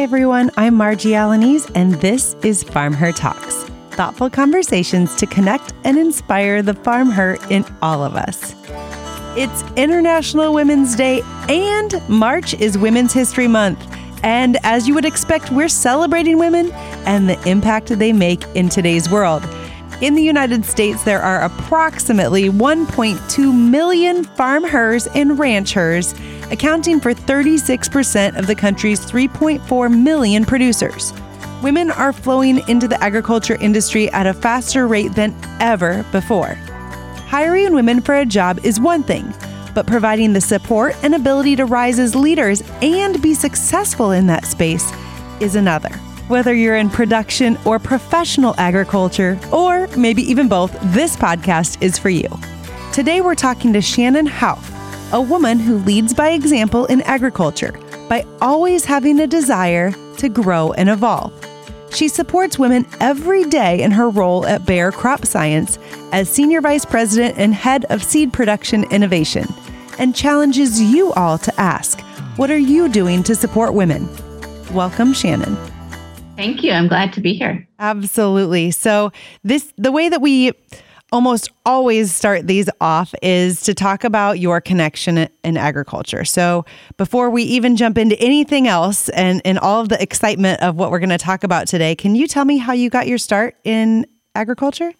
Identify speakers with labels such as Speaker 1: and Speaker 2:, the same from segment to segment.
Speaker 1: Hi, everyone. I'm Margie Alaniz, and this is Farm Her Talks thoughtful conversations to connect and inspire the farm her in all of us. It's International Women's Day, and March is Women's History Month. And as you would expect, we're celebrating women and the impact they make in today's world. In the United States, there are approximately 1.2 million farm hers and ranch hers, accounting for 36% of the country's 3.4 million producers. Women are flowing into the agriculture industry at a faster rate than ever before. Hiring women for a job is one thing, but providing the support and ability to rise as leaders and be successful in that space is another. Whether you're in production or professional agriculture, or maybe even both, this podcast is for you. Today we're talking to Shannon Houff, a woman who leads by example in agriculture by always having a desire to grow and evolve. She supports women every day in her role at Bayer Crop Science as Senior Vice President and Head of Seed Production Innovation, and challenges you all to ask what are you doing to support women? Welcome, Shannon.
Speaker 2: Thank you. I'm glad to be here.
Speaker 1: Absolutely. So, this the way that we almost always start these off is to talk about your connection in agriculture. So, before we even jump into anything else and, and all of the excitement of what we're going to talk about today, can you tell me how you got your start in agriculture?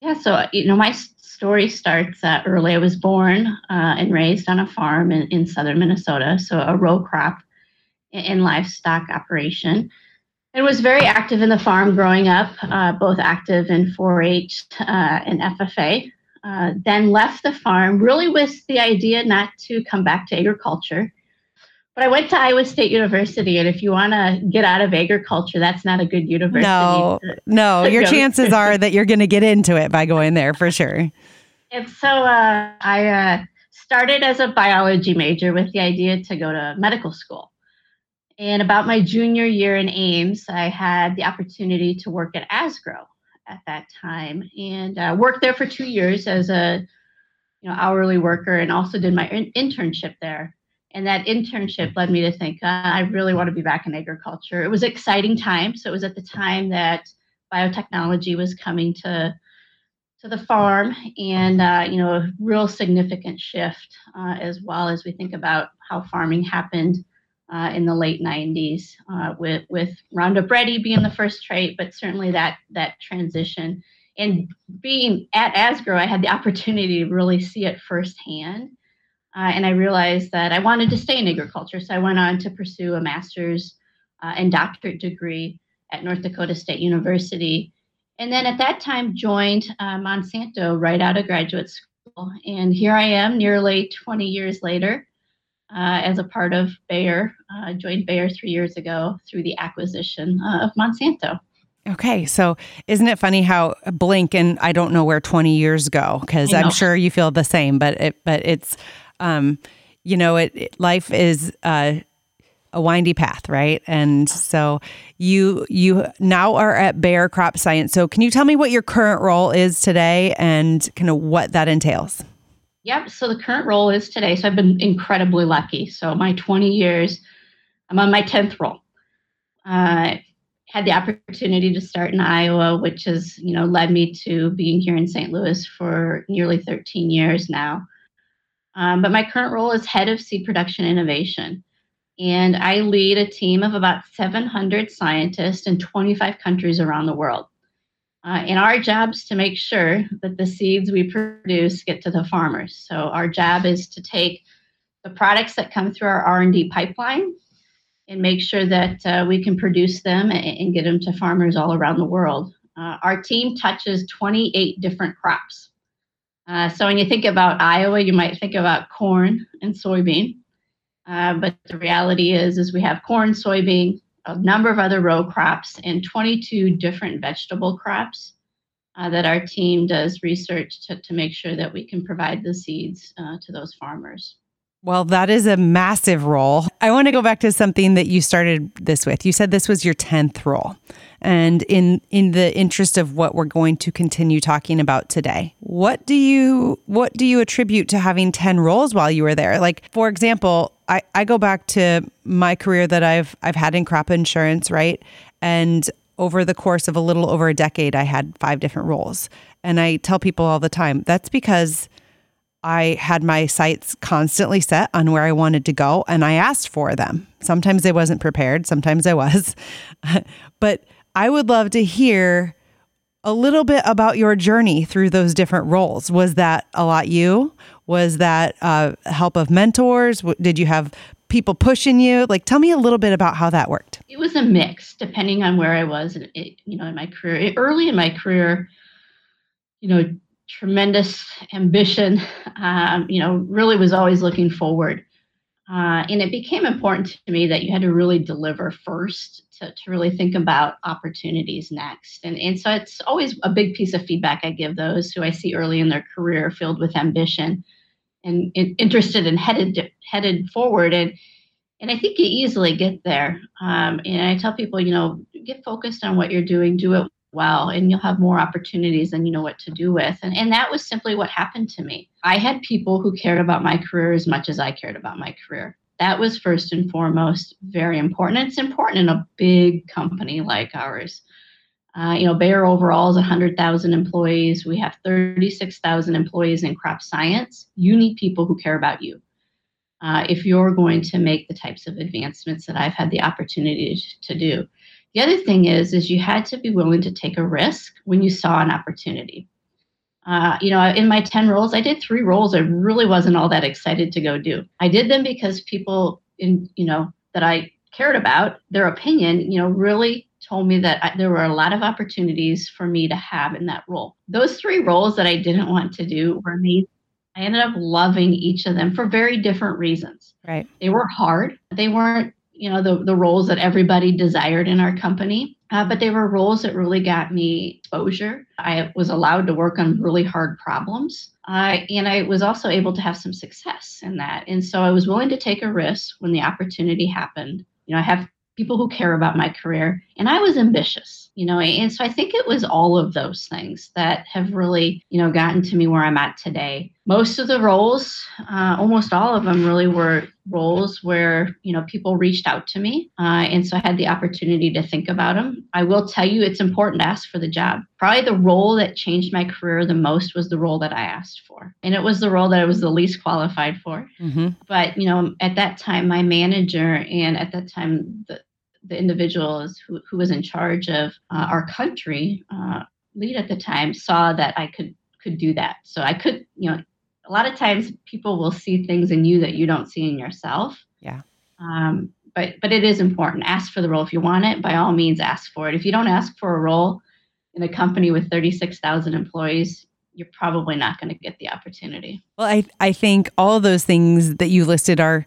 Speaker 2: Yeah, so, you know, my story starts uh, early. I was born uh, and raised on a farm in, in southern Minnesota, so a row crop and livestock operation and was very active in the farm growing up, uh, both active in 4 H uh, and FFA. Uh, then left the farm really with the idea not to come back to agriculture. But I went to Iowa State University, and if you want to get out of agriculture, that's not a good university.
Speaker 1: No, to, no, to your chances are that you're going to get into it by going there for sure.
Speaker 2: And so uh, I uh, started as a biology major with the idea to go to medical school. And about my junior year in Ames, I had the opportunity to work at Asgrow at that time and uh, worked there for two years as a you know hourly worker and also did my in- internship there. And that internship led me to think uh, I really want to be back in agriculture. It was an exciting time. So it was at the time that biotechnology was coming to to the farm and uh, you know a real significant shift uh, as well as we think about how farming happened uh, in the late 90s uh, with, with Roundup Ready being the first trait, but certainly that, that transition. And being at Asgrow, I had the opportunity to really see it firsthand. Uh, and I realized that I wanted to stay in agriculture. So I went on to pursue a master's uh, and doctorate degree at North Dakota State University. And then at that time, joined uh, Monsanto right out of graduate school. And here I am, nearly 20 years later, uh, as a part of Bayer. Uh, joined Bayer three years ago through the acquisition uh, of Monsanto.
Speaker 1: Okay, so isn't it funny how blink and I don't know where 20 years go because I'm sure you feel the same, but it but it's um you know it, it life is uh a windy path, right? And so you you now are at Bayer Crop Science. So can you tell me what your current role is today and kind of what that entails?
Speaker 2: Yep. So the current role is today. So I've been incredibly lucky. So my 20 years, I'm on my 10th role. Uh, had the opportunity to start in Iowa, which has you know led me to being here in St. Louis for nearly 13 years now. Um, but my current role is head of seed production innovation, and I lead a team of about 700 scientists in 25 countries around the world. Uh, and our job is to make sure that the seeds we produce get to the farmers. So our job is to take the products that come through our R&D pipeline and make sure that uh, we can produce them and, and, get them to farmers all around the world. Uh, our team touches 28 different crops. Uh, so when you think about Iowa, you might think about corn and soybean. Uh, but the reality is, is we have corn, soybean, a number of other row crops and 22 different vegetable crops uh, that our team does research to, to make sure that we can provide the seeds uh, to those farmers.
Speaker 1: Well, that is a massive role. I want to go back to something that you started this with. You said this was your 10th role. And in in the interest of what we're going to continue talking about today, what do you what do you attribute to having 10 roles while you were there? Like for example, I, I go back to my career that I've I've had in crop insurance, right? And over the course of a little over a decade, I had five different roles. And I tell people all the time, that's because I had my sights constantly set on where I wanted to go and I asked for them. Sometimes I wasn't prepared, sometimes I was. but I would love to hear a little bit about your journey through those different roles. Was that a lot you? Was that uh, help of mentors? Did you have people pushing you? Like, tell me a little bit about how that worked.
Speaker 2: It was a mix, depending on where I was, and you know, in my career. Early in my career, you know, tremendous ambition, um, you know, really was always looking forward. Uh, and it became important to me that you had to really deliver first to, to really think about opportunities next. And, and so it's always a big piece of feedback I give those who I see early in their career filled with ambition and, and interested and headed headed forward. And and I think you easily get there. Um, and I tell people, you know, get focused on what you're doing, do it well and you'll have more opportunities than you know what to do with. And, and that was simply what happened to me. I had people who cared about my career as much as i cared about my career. That was first and foremost very important. It's important in a big company like ours. Uh, you know bayer overall is 100000 employees. We have 36000 employees in crop science. You need people who care about you uh, if you're going to make the types of advancements that i've had the opportunity to do the other thing is, is you had to be willing to take a risk when you saw an opportunity. Uh, you know, in my 10 roles, I did three roles I really wasn't all that excited to go do. I did them because people in, you know, that I cared about, their opinion, you know, really told me that I, there were a lot of opportunities for me to have in that role. Those three roles that I didn't want to do were amazing. I ended up loving each of them for very different reasons.
Speaker 1: Right.
Speaker 2: They were hard. They weren't you know the, the roles that everybody desired in our company. Uh, but they were roles that really got me exposure i was allowed to work on really hard problems. Uh, and i was also able to have some success in that. And so i was willing to take a risk when the opportunity happened. You know i have people who care about my career and i was ambitious you know and so i think it was all of those things that have really you know gotten to me where i'm at today. Most of the roles uh, almost all of them really were roles where you know people reached out to me uh, and so i had the opportunity to think about them i will tell you it's important to ask for the job probably the role that changed my career the most was the role that i asked for and it was the role that i was the least qualified for mm-hmm. but you know at that time my manager and at that time the, the individuals who, who was in charge of uh, our country uh, lead at the time saw that I could could do that. So I could, you know, a lot of times people will see things in you that you don't see in yourself.
Speaker 1: Yeah.
Speaker 2: Um, but but it is important. Ask for the role if you want it. By all means, ask for it. If you don't ask for a role in a company with thirty six thousand employees, you're probably not going to get the opportunity.
Speaker 1: Well, I I think all those things that you listed are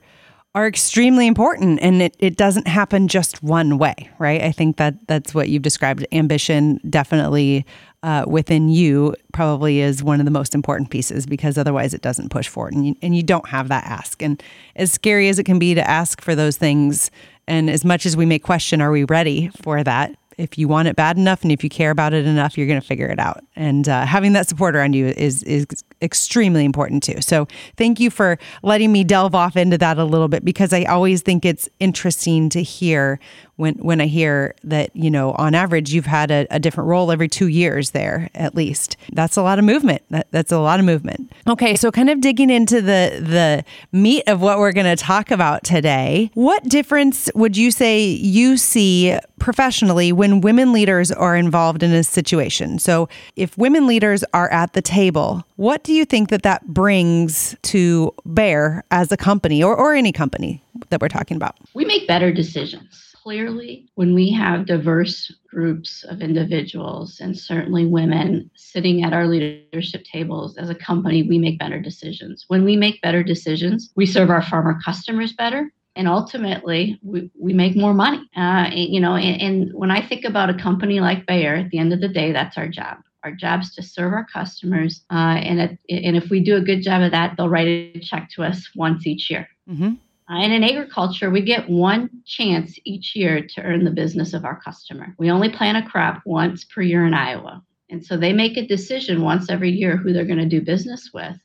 Speaker 1: are extremely important and it, it doesn't happen just one way right i think that that's what you've described ambition definitely uh, within you probably is one of the most important pieces because otherwise it doesn't push forward and you, and you don't have that ask. And as scary as it can be to ask for those things and as much as we may question are we ready for that if you want it bad enough and if you care about it enough, you're going to figure it out. And uh, having that support around you is is extremely important too. So thank you for letting me delve off into that a little bit because I always think it's interesting to hear when when I hear that you know on average you've had a, a, different role every two years there at least. That's a lot of movement. That, that's a lot of movement. Okay, so kind of digging into the the meat of what we're going to talk about today. What difference would you say you see professionally when women leaders are involved in a situation? So if women leaders are at the table, what do you think that that brings to bear as a company or, or any company that we're talking about?
Speaker 2: We make better decisions clearly when we have diverse groups of individuals and certainly women sitting at our leadership tables as a company, we make better decisions. When we make better decisions, we serve our farmer customers better. And ultimately, we, we make more money. Uh, you know, and, and when I think about a company like Bayer, at the end of the day, that's our job. Our job's to serve our customers, uh, and it, and if we do a good job of that, they'll write a check to us once each year. Mm-hmm. Uh, and in agriculture, we get one chance each year to earn the business of our customer. We only plant a crop once per year in Iowa. And so they make a decision once every year who they're going to do business with.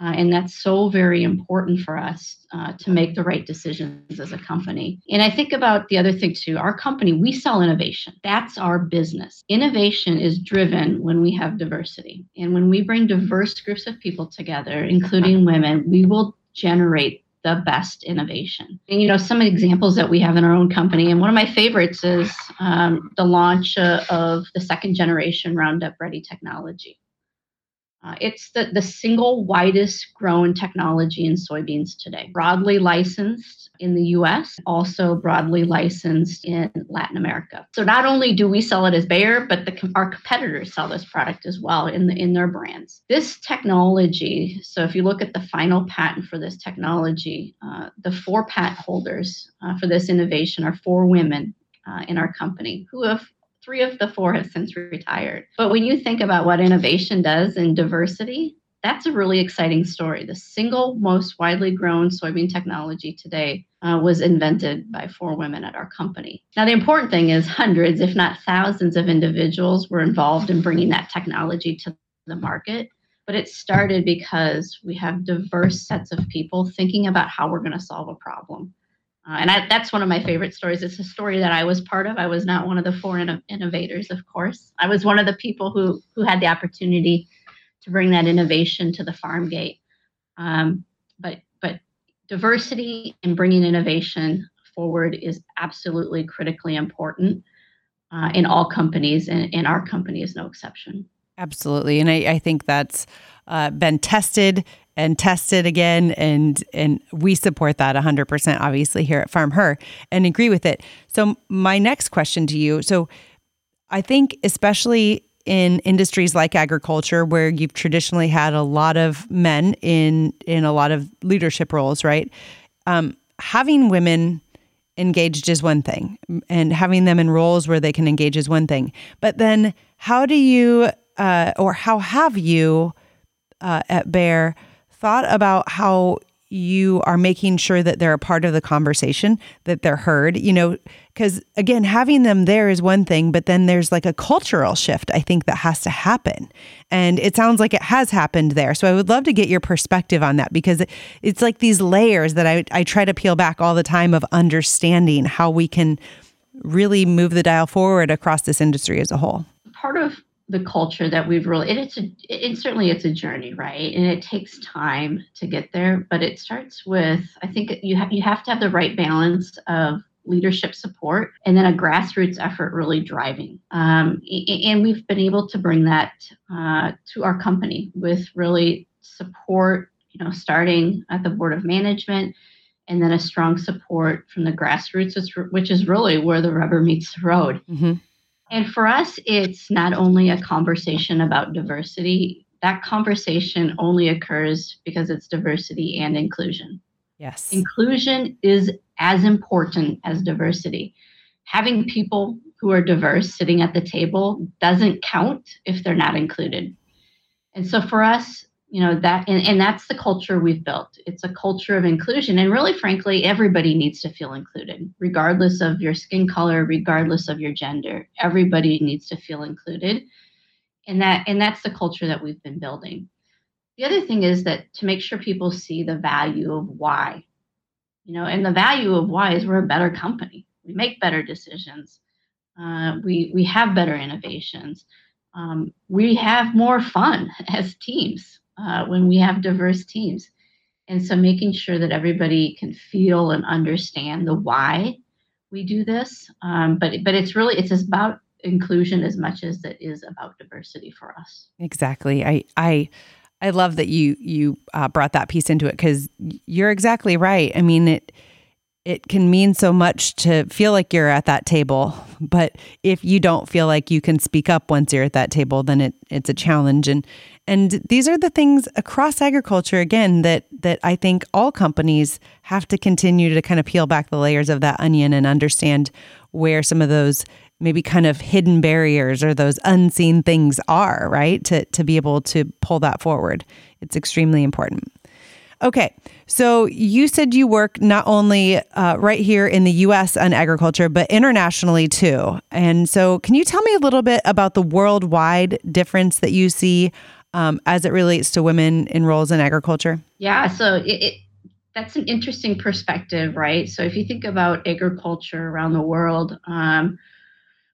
Speaker 2: Uh, and that's so very important for us uh, to make the right decisions as a company. And I think about the other thing too our company, we sell innovation. That's our business. Innovation is driven when we have diversity. And when we bring diverse groups of people together, including women, we will generate the best innovation. And, you know, some examples that we have in our own company, and one of my favorites is um, the launch uh, of the second generation Roundup Ready technology. Uh, it's the, the single widest grown technology in soybeans today, broadly licensed in the US, also broadly licensed in Latin America. So not only do we sell it as Bayer, but the, our competitors sell this product as well in, the, in their brands. This technology, so if you look at the final patent for this technology, uh, the four patent holders uh, for this innovation are four women uh, in our company who have three of the four have since retired. But when you think about what innovation does in diversity, that's a really exciting story. The single most widely grown soybean technology today uh, was invented by four women at our company. Now, the important thing is hundreds, if not thousands, of individuals were involved in bringing that technology to the market. But it started because we have diverse sets of people thinking about how we're going to solve a problem. Uh, and I, that's one of my favorite stories. It's a story that I was part of. I was not one of the four in- innovators, of course. I was one of the people who who had the opportunity to bring that innovation to the farm gate. Um, but but diversity and bringing innovation forward is absolutely critically important uh, in all companies, and, and our company is no exception.
Speaker 1: Absolutely, and I, I think that's uh, been tested and tested again and and we support that 100% obviously here at Farm Her and agree with it. So my next question to you, so I think especially in industries like agriculture where you've traditionally had a lot of men in in a lot of leadership roles, right? Um, having women engaged is one thing and having them in roles where they can engage is one thing. But then how do you uh, or how have you uh, at Bayer thought about how you are making sure that they're a part of the conversation, that they're heard, you know, because again, having them there is one thing, but then there's like a cultural shift, I think, that has to happen. And it sounds like it has happened there. So I would love to get your perspective on that because it's like these layers that I, I try to peel back all the time of understanding how we can really move the dial forward across this industry as a whole.
Speaker 2: Part of the culture that we've really and it's a it, certainly it's a journey right? And it takes time to get there but it starts with i think you have you have to have the right balance of leadership support and then a grassroots effort really driving. Um, and we've been able to bring that uh, to our company with really support you know starting at the board of management and then a strong support from the grassroots which is really where the rubber meets the road. Mm-hmm. And for us, it's not only a conversation about diversity, that conversation only occurs because it's diversity and inclusion.
Speaker 1: Yes.
Speaker 2: Inclusion is as important as diversity. Having people who are diverse sitting at the table doesn't count if they're not included. And so for us, you know that and, and that's the culture we've built. It's a culture of inclusion and really frankly everybody needs to feel included regardless of your skin color regardless of your gender. Everybody needs to feel included and that and that's the culture that we've been building. The other thing is that to make sure people see the value of why you know and the value of why is we're a better company. We make better decisions. Uh, we we have better innovations. Um, we have more fun as teams uh, when we have diverse teams. And so making sure that everybody can feel and understand the why we do this. Um, but but it's really it's about inclusion as much as it is about diversity for us.
Speaker 1: Exactly. I I I love that you you uh, brought that piece into it because you're exactly right. I mean it it can mean so much to feel like you're at that table. But if you don't feel like you can speak up once you're at that table, then it, it's a challenge. And and these are the things across agriculture again that that I think all companies have to continue to kind of peel back the layers of that onion and understand where some of those maybe kind of hidden barriers or those unseen things are, right? To to be able to pull that forward. It's extremely important. Okay, so you said you work not only uh, right here in the US on agriculture, but internationally too. And so, can you tell me a little bit about the worldwide difference that you see um, as it relates to women in roles in agriculture?
Speaker 2: Yeah, so it, it, that's an interesting perspective, right? So, if you think about agriculture around the world, um,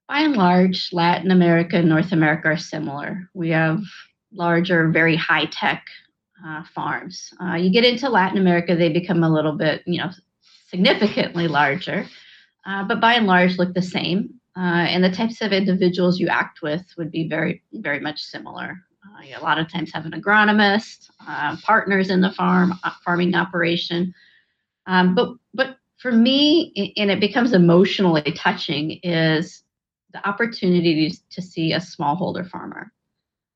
Speaker 2: by and large, Latin America and North America are similar. We have larger, very high tech uh, farms. Uh, you get into Latin America, they become a little bit, you know, significantly larger, uh, but by and large look the same. Uh, and the types of individuals you act with would be very, very much similar. Uh, a lot of times have an agronomist, uh, partners in the farm, farming operation. Um, but, but for me, and it becomes emotionally touching, is the opportunity to see a smallholder farmer.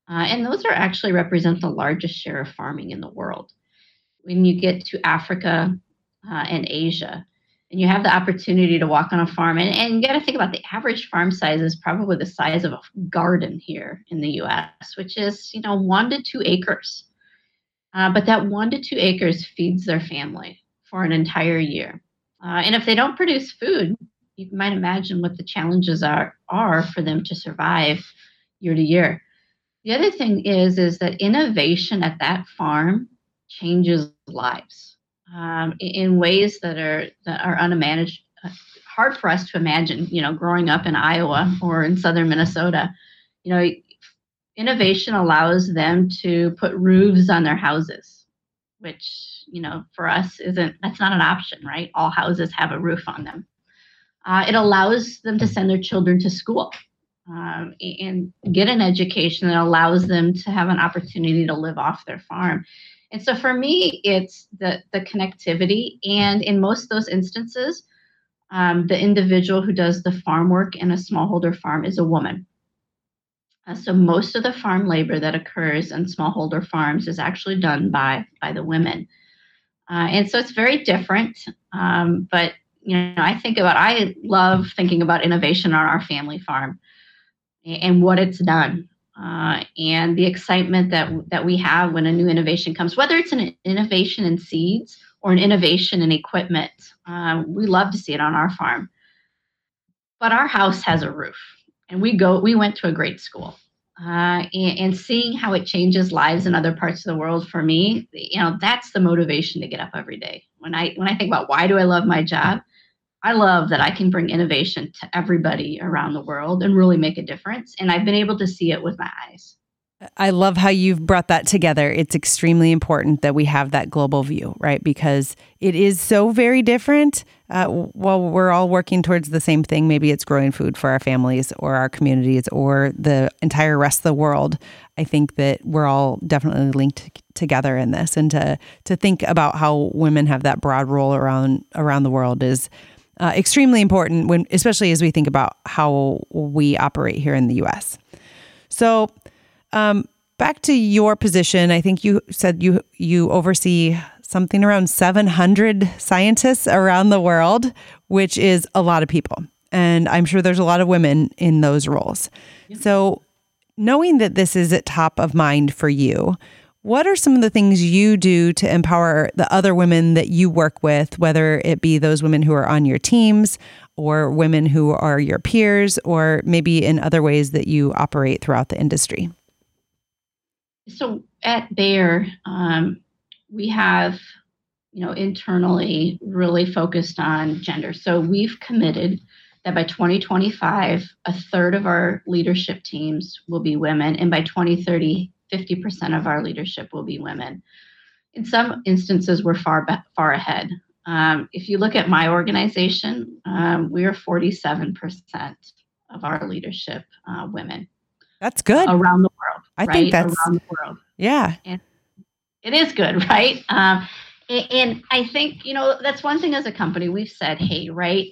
Speaker 2: Uh, and those are actually represent the largest share of farming in the world. When you get to Africa uh, and Asia, and you have the opportunity to walk on a farm, and, and you got to think about the average farm size is probably the size of a garden here in the U.S., which is you know one to two acres. Uh, but that one to two acres feeds their family for an entire year. Uh, and if they don't produce food, you might imagine what the challenges are are for them to survive year to year. The other thing is is that innovation at that farm changes lives um, in ways that are that are unmanaged, uh, hard for us to imagine. You know, growing up in Iowa or in southern Minnesota, you know, innovation allows them to put roofs on their houses, which you know for us isn't that's not an option, right? All houses have a roof on them. Uh, it allows them to send their children to school um, and get an education that allows them to have an opportunity to live off their farm. And so for me, it's the, the connectivity. And in most of those instances, um, the individual who does the farm work in a smallholder farm is a woman. Uh, so most of the farm labor that occurs in smallholder farms is actually done by, by the women. Uh, and so it's very different. Um, but you know, I think about I love thinking about innovation on our family farm and what it's done uh, and the excitement that that we have when a new innovation comes whether it's an innovation in seeds or an innovation in equipment uh, we love to see it on our farm. But our house has a roof and we go we went to a great school. Uh, and, and, seeing how it changes lives in other parts of the world for me you know that's the motivation to get up every day. When i when i think about why do i love my job I love that I can bring innovation to everybody around the world and really make a difference. And I've been able to see it with my eyes.
Speaker 1: I love how you've brought that together. It's extremely important that we have that global view, right? Because it is so very different. Uh, while we're all working towards the same thing, maybe it's growing food for our families or our communities or the entire rest of the world. I think that we're all definitely linked together in this, and to to think about how women have that broad role around around the world is uh, extremely important when, especially as we think about how we operate here in the U.S. So, um, back to your position, I think you said you you oversee something around 700 scientists around the world, which is a lot of people, and I'm sure there's a lot of women in those roles. So, knowing that this is at top of mind for you, what are some of the things you do to empower the other women that you work with, whether it be those women who are on your teams or women who are your peers, or maybe in other ways that you operate throughout the industry?
Speaker 2: So at Bayer, um, we have, you know, internally really focused on gender. So we've committed that by 2025, a third of our leadership teams will be women, and by 2030, 50% of our leadership will be women. In some instances, we're far far ahead. Um, if you look at my organization, um, we are 47% of our leadership uh, women.
Speaker 1: That's good
Speaker 2: around the world.
Speaker 1: I right? think that's
Speaker 2: around the world.
Speaker 1: Yeah,
Speaker 2: and it is good, right? Um, and, and I think you know that's one thing as a company we've said, hey, right,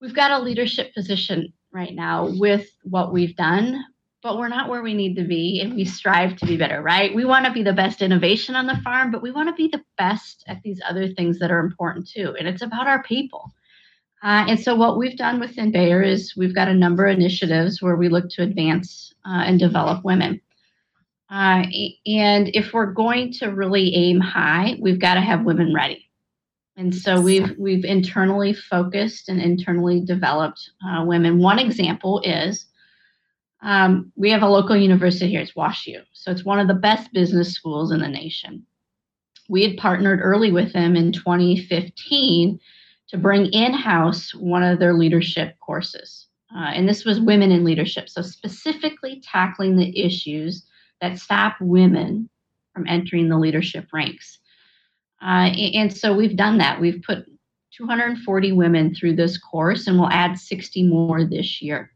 Speaker 2: we've got a leadership position right now with what we've done, but we're not where we need to be and we strive to be better, right? We want to be the best innovation on the farm, but we want to be the best at these other things that are important too. And it's about our people. Uh, and so, what we've done within Bayer is we've got a number of initiatives where we look to advance uh, and develop women. Uh, and if we're going to really aim high, we've got to have women ready. And so we've we've internally focused and internally developed uh, women. One example is um, we have a local university here. It's WashU, so it's one of the best business schools in the nation. We had partnered early with them in 2015 to bring in house one of their leadership courses. Uh, and this was women in leadership. So, specifically tackling the issues that stop women from entering the leadership ranks. Uh, and so, we've done that. We've put 240 women through this course, and we'll add 60 more this year.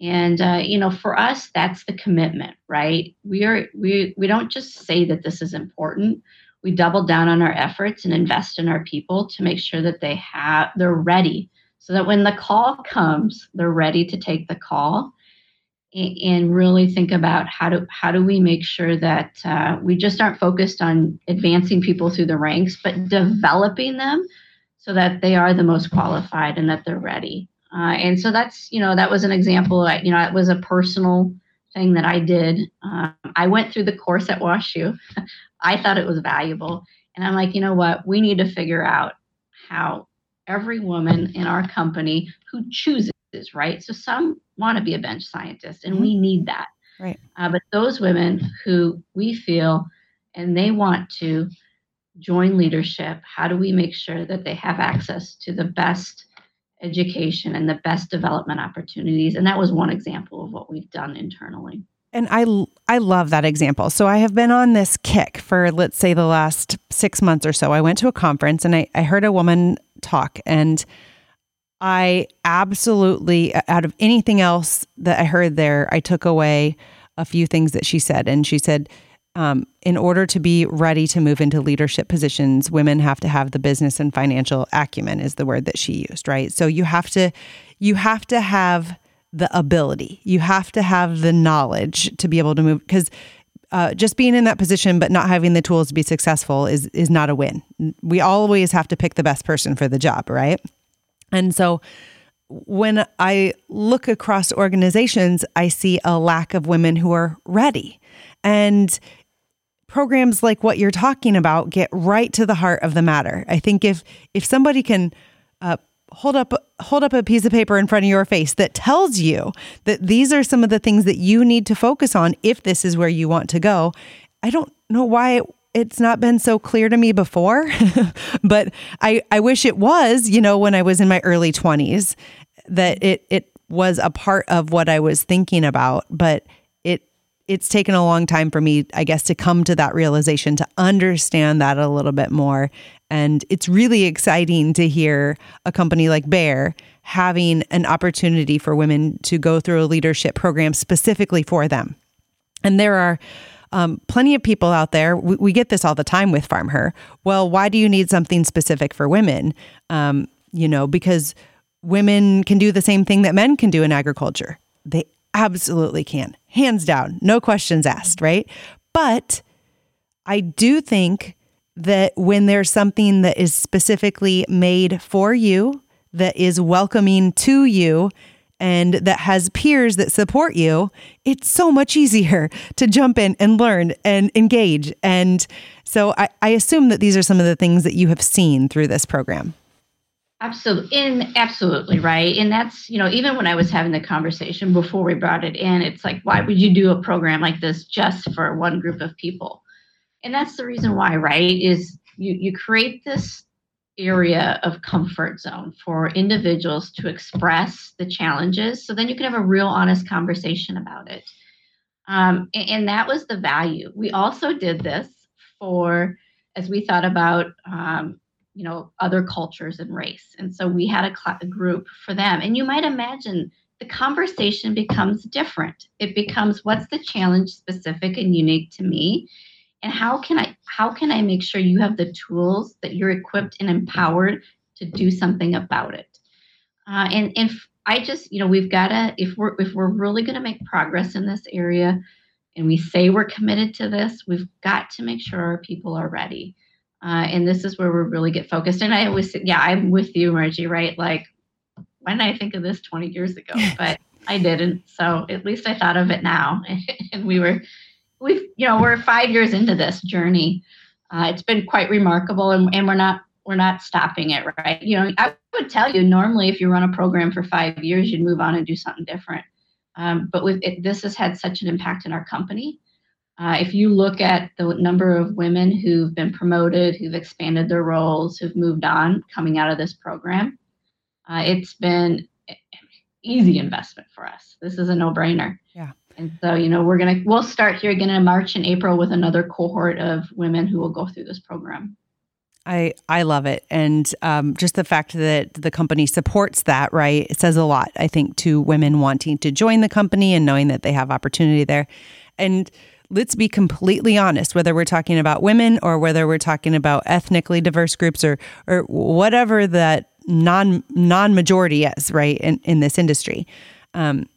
Speaker 2: And uh, you know, for us, that's the commitment, right? We are we we don't just say that this is important. We double down on our efforts and invest in our people to make sure that they have they're ready. So that when the call comes they're ready to take the call. And really think about how do how do we make sure that uh, we just aren't focused on advancing people through the ranks but developing them so that they are the most qualified and that they're ready uh, and so that's you know that was an example you know it was a personal thing that i did um, i went through the course at washu I thought it was valuable. And I'm like, you know what? We need to figure out how every woman in our company who chooses, right? So some want to be a bench scientist, and mm-hmm. we need that.
Speaker 1: Right.
Speaker 2: Uh, but those women who we feel and they want to join leadership, how do we make sure that they have access to the best education and the best development opportunities? And that was one example of what we've done internally.
Speaker 1: And I I love that example. So I have been on this kick for let's say the last 6 months or so. I went to a conference and I, I heard a woman talk and I absolutely out of anything else that I heard there, I took away a few things that she said. And she said, um, in order to be ready to move into leadership positions, women have to have the business and financial acumen is the word that she used, right? So you have to you have to have the ability. You have to have the knowledge to be able to move because uh, just being in that position but not having the tools to be successful is is not a win. We always have to pick the best person for the job, right? And so when I look across organizations, I see a lack of women who are ready. And programs like what you're talking about get right to the heart of the matter. I think if if somebody can uh, hold up hold up a piece of paper in front of your face that tells you that these are some of the things that you need to focus on if this is where you want to go. I don't know why it's not been so clear to me before, but I I wish it was, you know, when I was in my early 20s that it it was a part of what I was thinking about, but it it's taken a long time for me, I guess, to come to that realization, to understand that a little bit more and it's really exciting to hear a company like Bayer having an opportunity for women to go through a leadership program specifically for them. And there are um, plenty of people out there. We, we, get this all the time with Farm Her. Well, why do you need something specific for women? Um, you know, because women can do the same thing that men can do in agriculture. They absolutely can, hands down, no questions asked, right? But I do think that when there's something that is specifically made for you, that is welcoming to you, and that has peers that support you, it's so much easier to jump in and learn and engage. And so I, I assume that these are some of the things that you have seen through this program.
Speaker 2: Absolutely. In absolutely right. And that's, you know, even when I was having the conversation before we brought it in, it's like, why would you do a program like this just for one group of people? and that's the reason why right is you you create this area of comfort zone for individuals to express the challenges so then you can have a real honest conversation about it um, and, and, that was the value we also did this for as we thought about um, you know other cultures and race. And so we had a, cl- a group for them. And you might imagine the conversation becomes different. It becomes what's the challenge specific and unique to me? And how can i how can i make sure you have the tools that you're equipped and empowered to do something about it? Uh, and if i just you know we've got to if we're if we're really going to make progress in this area and we say we're committed to this we've got to make sure our people are ready Uh, and this is where we really get focused. And I was, yeah, I'm with you, Margie, right? Like, when didn't I think of this 20 years ago? But I didn't. So at least I thought of it now. and we were, we've, you know, we're five years into this journey. Uh, it's been quite remarkable and, and we're not, we're not stopping it, right? You know, I would tell you normally if you run a program for five years, you'd move on and do something different. Um, but with it, this has had such an impact in our company. Uh, if you look at the number of women who've been promoted, who've expanded their roles, who've moved on coming out of this program, uh, it's been easy investment for us. This is a no-brainer.
Speaker 1: Yeah.
Speaker 2: And so, you know, we're gonna we'll start here again in March and April with another cohort of women who will go through this program.
Speaker 1: I I love it, and um, just the fact that the company supports that, right? It says a lot, I think, to women wanting to join the company and knowing that they have opportunity there. And let's be completely honest, whether we're talking about women or whether we're talking about ethnically diverse groups or or whatever that non non majority is, right, in, in this industry. Um,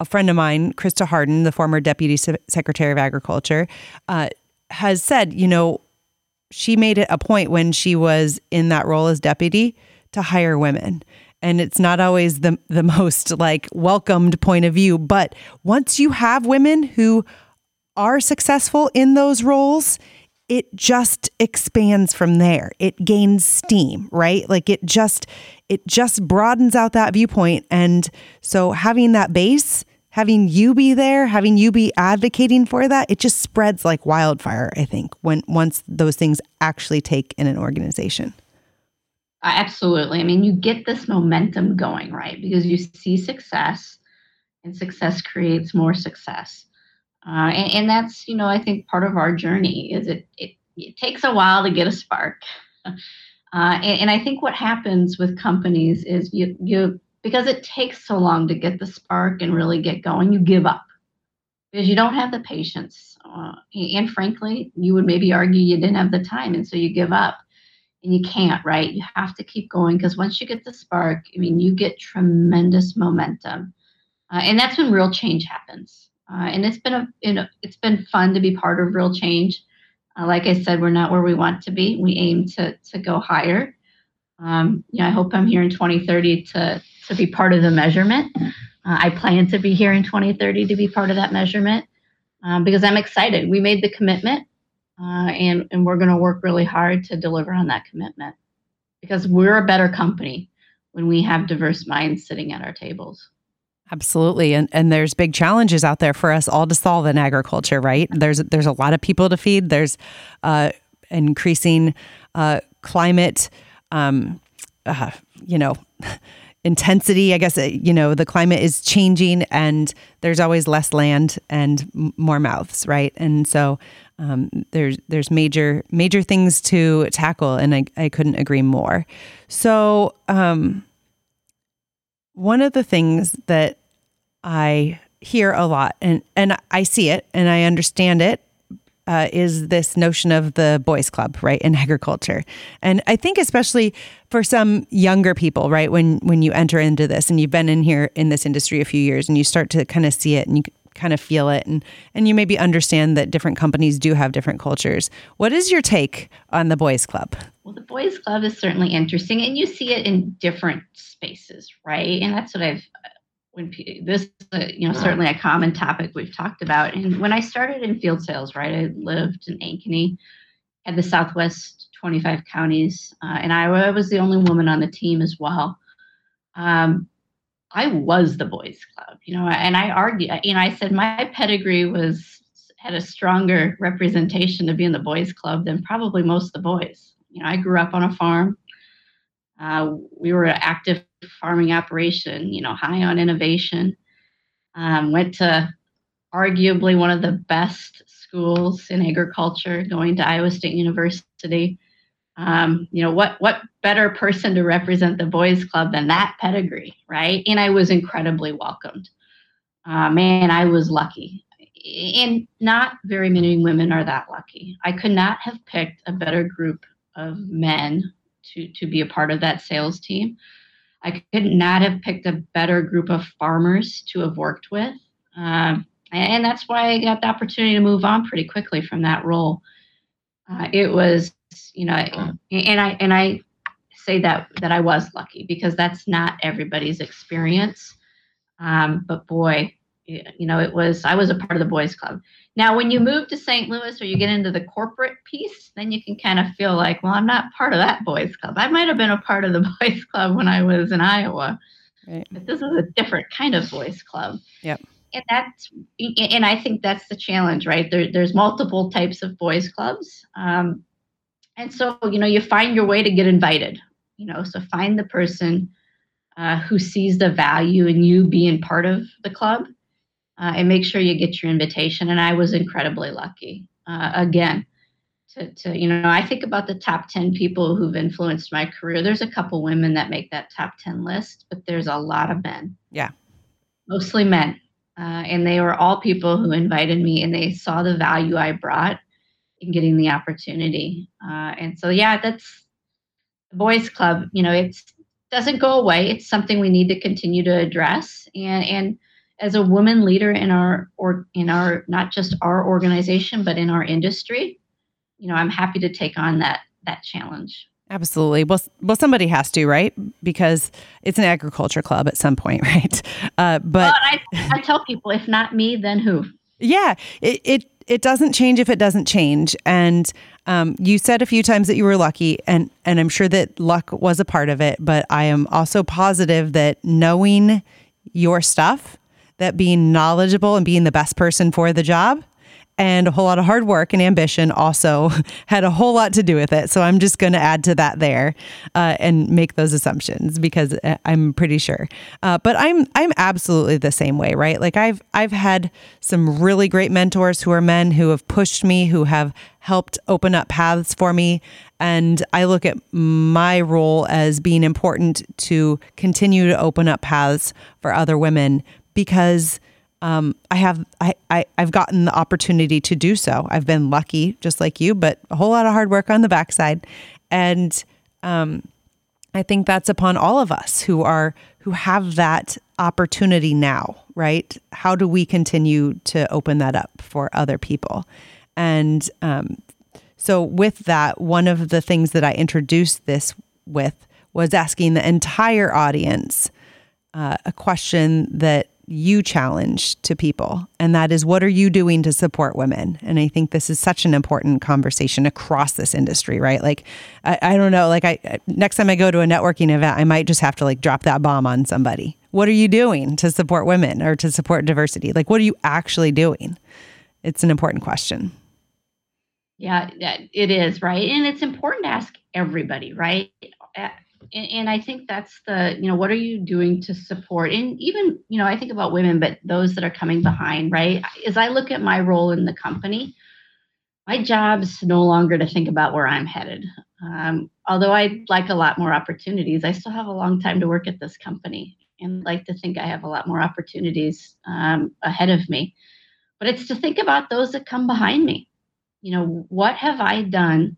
Speaker 1: a friend of mine, Krysta Harden, the former Deputy Secretary of Agriculture, uh, has said, you know, she made it a point when she was in that role as deputy to hire women. And it's not always the the most like welcomed point of view, but once you have women who are successful in those roles, it just expands from there. It gains steam, right? Like it just it just broadens out that viewpoint and so having that base, having you be there, having you be advocating for that, it just spreads like wildfire, I think, when once those things actually take in an organization.
Speaker 2: Absolutely. I mean, you get this momentum going, right? Because you see success and success creates more success. Uh, and, and, that's, you know, I think part of our journey is it, it, it takes a while to get a spark. Uh, and, and, I think what happens with companies is you, you, because it takes so long to get the spark and really get going, you give up because you don't have the patience. Uh, and frankly, you would maybe argue you didn't have the time. And so you give up and you can't, right? You have to keep going because once you get the spark, I mean, you get tremendous momentum. Uh, and that's when real change happens. Uh, and it's been a you know, it's been fun to be part of real change. Uh, like I said, we're not where we want to be. We aim to to go higher. Um, you know, I hope I'm here in 2030 to to be part of the measurement. Uh, I plan to be here in 2030 to be part of that measurement um, because I'm excited. We made the commitment, uh, and and we're going to work really hard to deliver on that commitment because we're a better company when we have diverse minds sitting at our tables.
Speaker 1: Absolutely. And and there's big challenges out there for us all to solve in agriculture, right? There's there's a lot of people to feed. There's uh, increasing uh, climate um, uh, you know, intensity. I guess uh, you know the climate is changing, and there's always less land and more mouths, right? And so um, there's there's major major things to tackle, and I I couldn't agree more. So um, one of the things that I hear a lot and, and I see it and I understand it uh, is this notion of the boys club right in agriculture and i think especially for some younger people right when when you enter into this and you've been in here in this industry a few years and you start to kind of see it and you kind of feel it and and you maybe understand that different companies do have different cultures. What is your take on the boys club?
Speaker 2: Well the boys club is certainly interesting and you see it in different spaces right? And that's what i've when this uh, you know certainly a common topic we've talked about. And when i started in field sales right i lived in ankeny had the southwest 25 counties uh, and I, was the only woman on the team as well. Um, i was the boys club you know and i argued you know i said my pedigree was had a stronger representation to be in the boys club than probably most of the boys you know i grew up on a farm uh, we were an active farming operation, you know, high on innovation. Um, went to arguably one of the best schools in agriculture, going to Iowa State University. Um, you know, what what better person to represent the boys club than that pedigree, right? And I was incredibly welcomed. Uh, man, I was lucky. And not very many women are that lucky. I could not have picked a better group of men to, to be a part of that sales team. I could not have picked a better group of farmers to have worked with. Um, and that's why I got the opportunity to move on pretty quickly from that role. Uh, it was, you know, and I and I say that that I was lucky because that's not everybody's experience. Um, but boy, you know, it was I was a part of the boys club. Now, when you move to St. Louis or you get into the corporate piece, then you can kind of feel like, well, I'm not part of that boys club. I might have been a part of the boys club when I was in Iowa, right. but this is a different kind of boys club.
Speaker 1: Yep.
Speaker 2: And that's, and I think that's the challenge, right? There, there's multiple types of boys clubs, um, and so you know, you find your way to get invited. You know, so find the person uh, who sees the value in you being part of the club uh, and make sure you get your invitation. And I was incredibly lucky. Uh, again, to, to, you know, I think about the top 10 people who've influenced my career. There's a couple women that make that top 10 list, but there's a lot of men.
Speaker 1: Yeah.
Speaker 2: Mostly men. Uh, and they were all people who invited me and they saw the value I brought in getting the opportunity. Uh, and so, yeah, that's the boys club. You know, it doesn't go away. It's something we need to continue to address. And, and, as a woman leader in our or in our not just our organization but in our industry you know i'm happy to take on that that challenge
Speaker 1: absolutely well well somebody has to right because it's an agriculture club at some point right uh, but well,
Speaker 2: I, I tell people if not me then who
Speaker 1: yeah it, it it doesn't change if it doesn't change. And um, you said a few times that you were lucky and and i'm sure that luck was a part of it but i am also positive that knowing your stuff that being knowledgeable and being the best person for the job and a whole lot of hard work and ambition also had a whole lot to do with it. So I'm just going to add to that there uh, and make those assumptions because uh, I'm pretty sure. Uh, but I'm I'm absolutely the same way, right? Like I've I've had some really great mentors who are men who have pushed me, who have helped open up paths for me, and I look at my role as being important to continue to open up paths for other women because um, I have I, I I've gotten the opportunity to do so. I've been lucky, just like you, but a whole lot of hard work on the backside, and um, I think that's upon all of us who are who have that opportunity now, right? How do we continue to open that up for other people? And um, so, with that, one of the things that I introduced this with was asking the entire audience uh, a question that you challenge to people, and that is what are you doing to support women? And I think this is such an important conversation across this industry, right? Like, I, I don't know, like, I next time I go to a networking event, I might just have to like drop that bomb on somebody. What are you doing to support women or to support diversity? Like, what are you actually doing? It's an important question.
Speaker 2: Yeah, it is, right? And it's important to ask everybody, right? And, and, I think that's the, you know, what are you doing to support? And even, you know, I think about women, but those that are coming behind, right? As I look at my role in the company, my job is no longer to think about where I'm headed. Um, although I'd like a lot more opportunities, I still have a long time to work at this company and like to think I have a lot more opportunities um, ahead of me. But it's to think about those that come behind me. You know, what have I done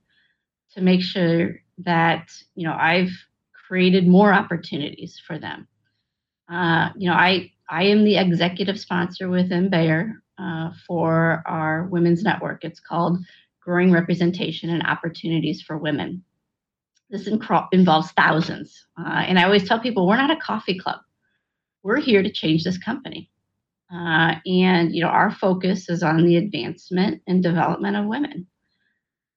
Speaker 2: to make sure that, you know, I've created more opportunities for them. Uh, you know, I I am the executive sponsor within Bayer uh, for our women's network. It's called Growing Representation and Opportunities for Women. This involves thousands, uh, and I always tell people we're not a coffee club. We're here to change this company, uh, and you know our focus is on the advancement and development of women,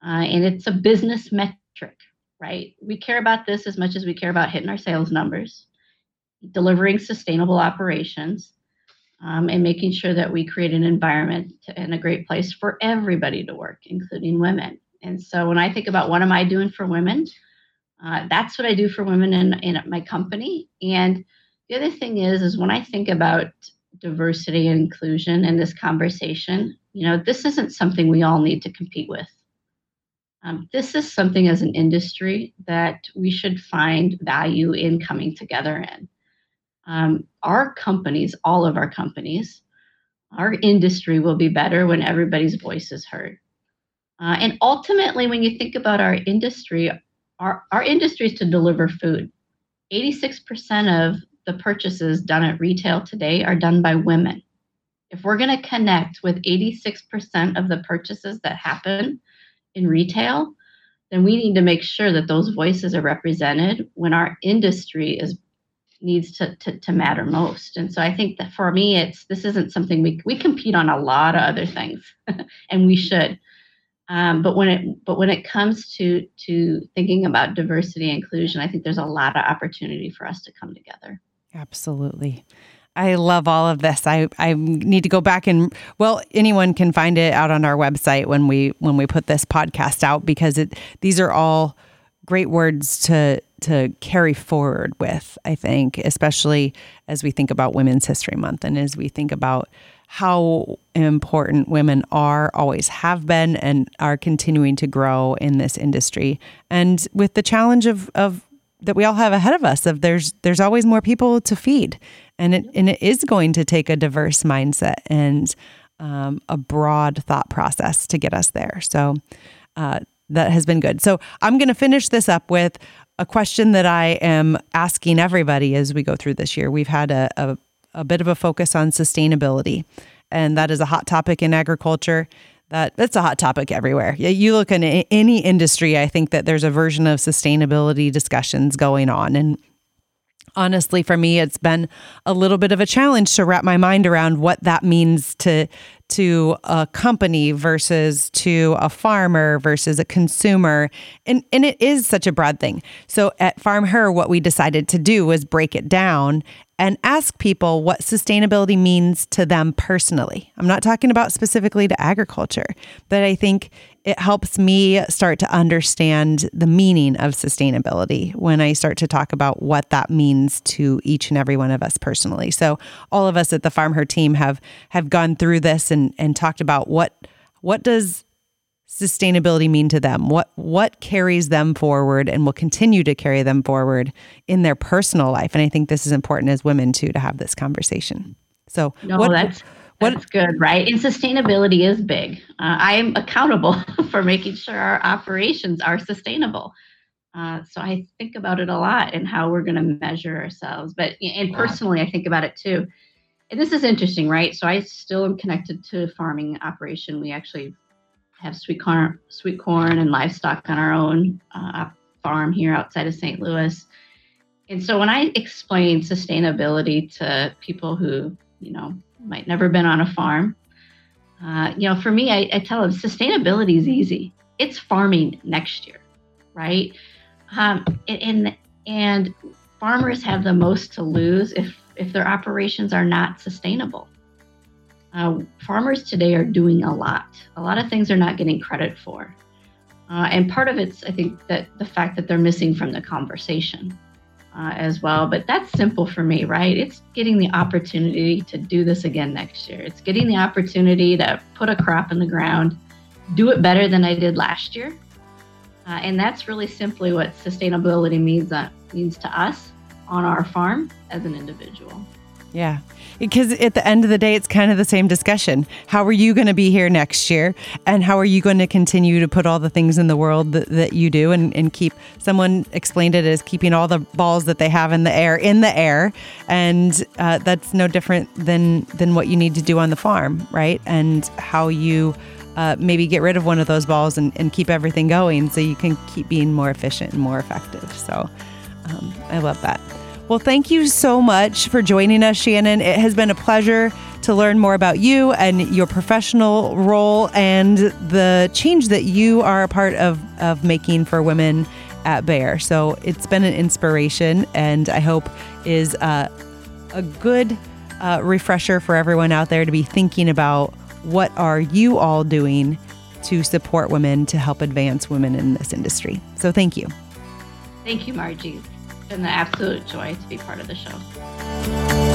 Speaker 2: uh, and it's a business metric right? We care about this as much as we care about hitting our sales numbers, delivering sustainable operations, um, and making sure that we create an environment and a great place for everybody to work, including women. And so when I think about what am I doing for women, uh, that's what I do for women in, in my company. And the other thing is, is when I think about diversity and inclusion in this conversation, you know, this isn't something we all need to compete with. Um, this is something as an industry that we should find value in coming together in. Um, our companies, all of our companies, our industry will be better when everybody's voice is heard. Uh, and ultimately, when you think about our industry, our, our industry is to deliver food. 86% of the purchases done at retail today are done by women. If we're going to connect with 86% of the purchases that happen in retail, then we need to make sure that those voices are represented when our industry is needs to, to, to matter most. And so I think that for me, it's this isn't something we we compete on a lot of other things, and we should. Um, but when it but when it comes to to thinking about diversity inclusion, I think there's a lot of opportunity for us to come together.
Speaker 1: Absolutely. I love all of this. I, I need to go back and well, anyone can find it out on our website when we when we put this podcast out because it these are all great words to to carry forward with, I think, especially as we think about Women's History Month and as we think about how important women are, always have been, and are continuing to grow in this industry. And with the challenge of, of that we all have ahead of us of there's there's always more people to feed and it and it is going to take a diverse mindset and um, a broad thought process to get us there. So uh, that has been good. So i'm going to finish this up with a question that i am asking everybody as we go through this year. We've had a, a, a bit of a focus on sustainability and that is a hot topic in agriculture. That that's a hot topic everywhere. You look in any industry, I think that there's a version of sustainability discussions going on and honestly for me it's been a little bit of a challenge to wrap my mind around what that means to to a company versus to a farmer versus a consumer and and it is such a broad thing so at FarmHer what we decided to do was break it down and ask people what sustainability means to them personally. I'm not talking about specifically to agriculture, but I think it helps me start to understand the meaning of sustainability when I start to talk about what that means to each and every one of us personally. So all of us at the FarmHer team have have gone through this and and talked about what what does sustainability mean to them? What what carries them forward and will continue to carry them forward in their personal life? And I think this is important as women too to have this conversation. So
Speaker 2: no, what, that's what, that's good, right? And sustainability is big. Uh, I am accountable for making sure our operations are sustainable. Uh, so I think about it a lot and how we're going to measure ourselves. But and personally, I think about it too. And this is interesting, right? So I still am connected to farming operation. We actually have sweet corn, sweet corn and livestock on our own uh, farm here outside of St. Louis. And so when I explain sustainability to people who, you know, might never been on a farm, uh, you know, for me, I, I, tell them sustainability is easy. It's farming next year, right? Um, and and farmers have the most to lose if if their operations are not sustainable. Uh, farmers today are doing a lot. A lot of things are not getting credit for. Uh, and part of it's, I think, that the fact that they're missing from the conversation uh, as well. But that's simple for me, right? It's getting the opportunity to do this again next year. It's getting the opportunity to put a crop in the ground, do it better than I did last year. Uh, and that's really simply what sustainability means, uh, means to us on our farm as an individual.
Speaker 1: Yeah. Because at the end of the day, it's kind of the same discussion. How are you going to be here next year? And how are you going to continue to put all the things in the world that, that you do and, and keep, someone explained it as keeping all the balls that they have in the air in the air. And uh, that's no different than, than what you need to do on the farm, right? And how you uh, maybe get rid of one of those balls and, and keep everything going so you can keep being more efficient and more effective. So um, I love that. Well, thank you so much for joining us, Shannon. It has been a pleasure to learn more about you and your professional role and the change that you are a part of, of making for women at Bayer. So it's been an inspiration and I hope is uh, a good uh, refresher for everyone out there to be thinking about what are you all doing to support women to help advance women in this industry. So thank you.
Speaker 2: Thank you, Marji been an absolute joy to be part of the show.